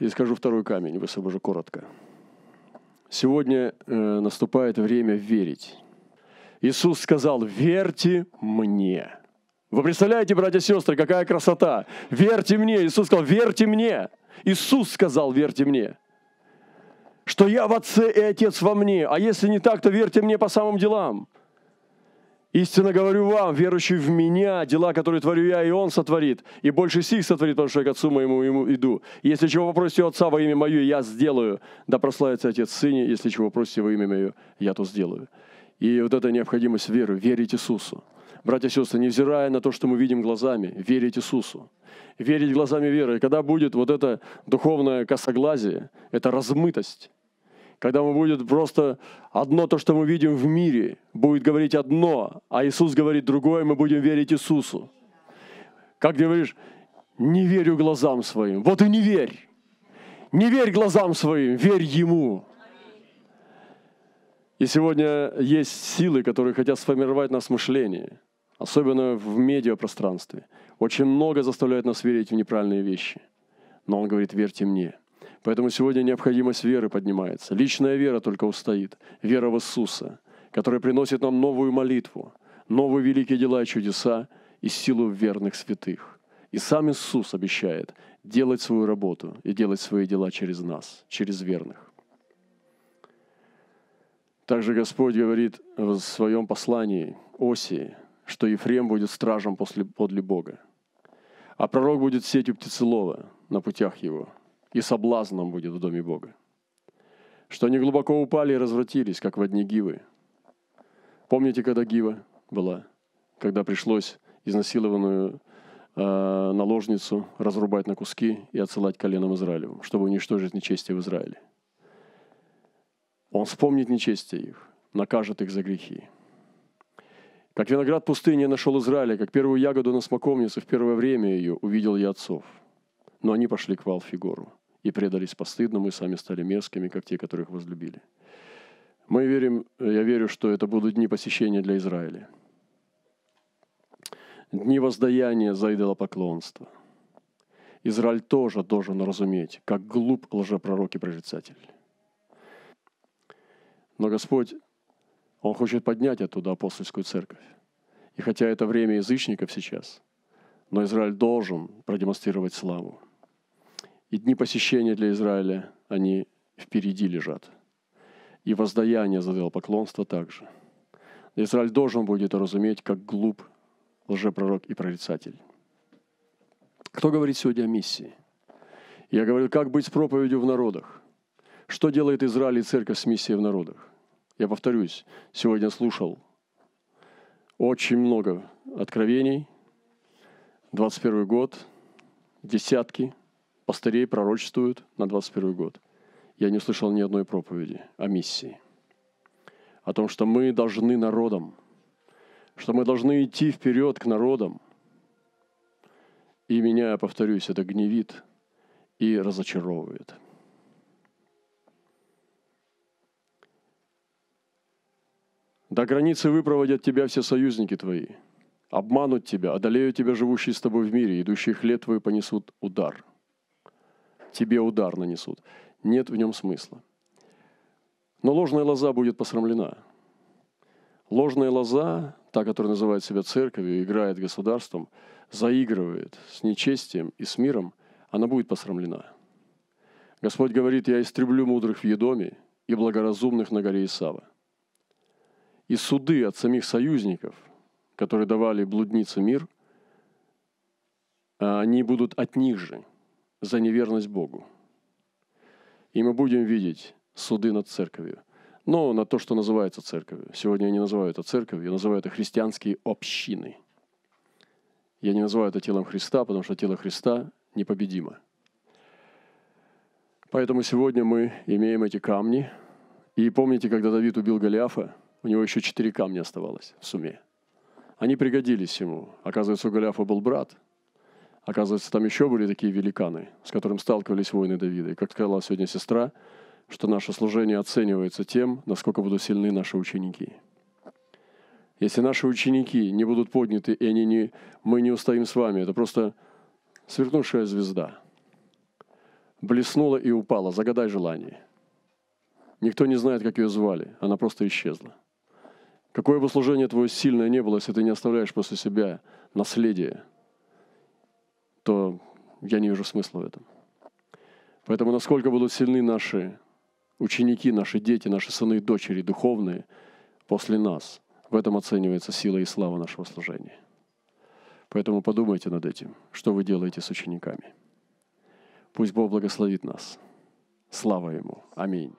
И скажу второй камень, высвобожу коротко. Сегодня э, наступает время верить. Иисус сказал, верьте мне. Вы представляете, братья и сестры, какая красота? Верьте мне. Иисус сказал, верьте мне. Иисус сказал, верьте мне. Что я в Отце и Отец во мне. А если не так, то верьте мне по самым делам. Истинно говорю вам, верующий в Меня, дела, которые творю я, и Он сотворит. И больше сих сотворит, потому что я к Отцу моему ему иду. Если чего попросите Отца во имя Мое, я сделаю. Да прославится Отец Сыне. Если чего попросите во имя Мое, я то сделаю. И вот эта необходимость веры, верить Иисусу. Братья и сестры, невзирая на то, что мы видим глазами, верить Иисусу. Верить глазами веры. И когда будет вот это духовное косоглазие, это размытость, когда мы будет просто одно то, что мы видим в мире, будет говорить одно, а Иисус говорит другое, мы будем верить Иисусу. Как говоришь, не верю глазам своим. Вот и не верь. Не верь глазам своим, верь Ему. И сегодня есть силы, которые хотят сформировать нас мышление, особенно в медиапространстве. Очень много заставляет нас верить в неправильные вещи. Но Он говорит, верьте мне – Поэтому сегодня необходимость веры поднимается. Личная вера только устоит. Вера в Иисуса, которая приносит нам новую молитву, новые великие дела и чудеса и силу верных святых. И сам Иисус обещает делать свою работу и делать свои дела через нас, через верных. Также Господь говорит в своем послании Осии, что Ефрем будет стражем после, подле Бога, а пророк будет сетью птицелова на путях его – и соблазном будет в доме Бога. Что они глубоко упали и развратились, как в дни Гивы. Помните, когда Гива была? Когда пришлось изнасилованную э, наложницу разрубать на куски и отсылать коленом Израилевым, чтобы уничтожить нечестие в Израиле. Он вспомнит нечестие их, накажет их за грехи. Как виноград пустыни нашел Израиля, как первую ягоду на смоковнице в первое время ее увидел я отцов. Но они пошли к Валфигору и предались постыдному, и сами стали мерзкими, как те, которых возлюбили. Мы верим, я верю, что это будут дни посещения для Израиля. Дни воздаяния за идолопоклонство. Израиль тоже должен разуметь, как глуп лжепророк и прорицатель. Но Господь, Он хочет поднять оттуда апостольскую церковь. И хотя это время язычников сейчас, но Израиль должен продемонстрировать славу. И дни посещения для Израиля, они впереди лежат. И воздаяние за поклонство также. Израиль должен будет разуметь, как глуп лжепророк и прорицатель. Кто говорит сегодня о миссии? Я говорю, как быть с проповедью в народах? Что делает Израиль и церковь с миссией в народах? Я повторюсь, сегодня слушал очень много откровений, 21 год, десятки – пастырей пророчествуют на 21 год. Я не слышал ни одной проповеди о миссии. О том, что мы должны народам, что мы должны идти вперед к народам. И меня, повторюсь, это гневит и разочаровывает. До границы выпроводят тебя все союзники твои, обманут тебя, одолеют тебя, живущие с тобой в мире, идущие хлеб твой понесут удар – тебе удар нанесут. Нет в нем смысла. Но ложная лоза будет посрамлена. Ложная лоза, та, которая называет себя церковью, играет государством, заигрывает с нечестием и с миром, она будет посрамлена. Господь говорит, я истреблю мудрых в Едоме и благоразумных на горе Исава. И суды от самих союзников, которые давали блуднице мир, а они будут от них же – за неверность Богу. И мы будем видеть суды над церковью. Но на то, что называется церковью. Сегодня я не называю это церковью, я называю это христианские общины. Я не называю это телом Христа, потому что тело Христа непобедимо. Поэтому сегодня мы имеем эти камни. И помните, когда Давид убил Голиафа, у него еще четыре камня оставалось в сумме. Они пригодились ему. Оказывается, у Голиафа был брат – Оказывается, там еще были такие великаны, с которыми сталкивались воины Давида. И как сказала сегодня сестра, что наше служение оценивается тем, насколько будут сильны наши ученики. Если наши ученики не будут подняты, и они не, мы не устоим с вами, это просто сверкнувшая звезда. блеснула и упала. Загадай желание. Никто не знает, как ее звали. Она просто исчезла. Какое бы служение твое сильное не было, если ты не оставляешь после себя наследие, то я не вижу смысла в этом. Поэтому насколько будут сильны наши ученики, наши дети, наши сыны и дочери духовные после нас, в этом оценивается сила и слава нашего служения. Поэтому подумайте над этим, что вы делаете с учениками. Пусть Бог благословит нас. Слава Ему. Аминь.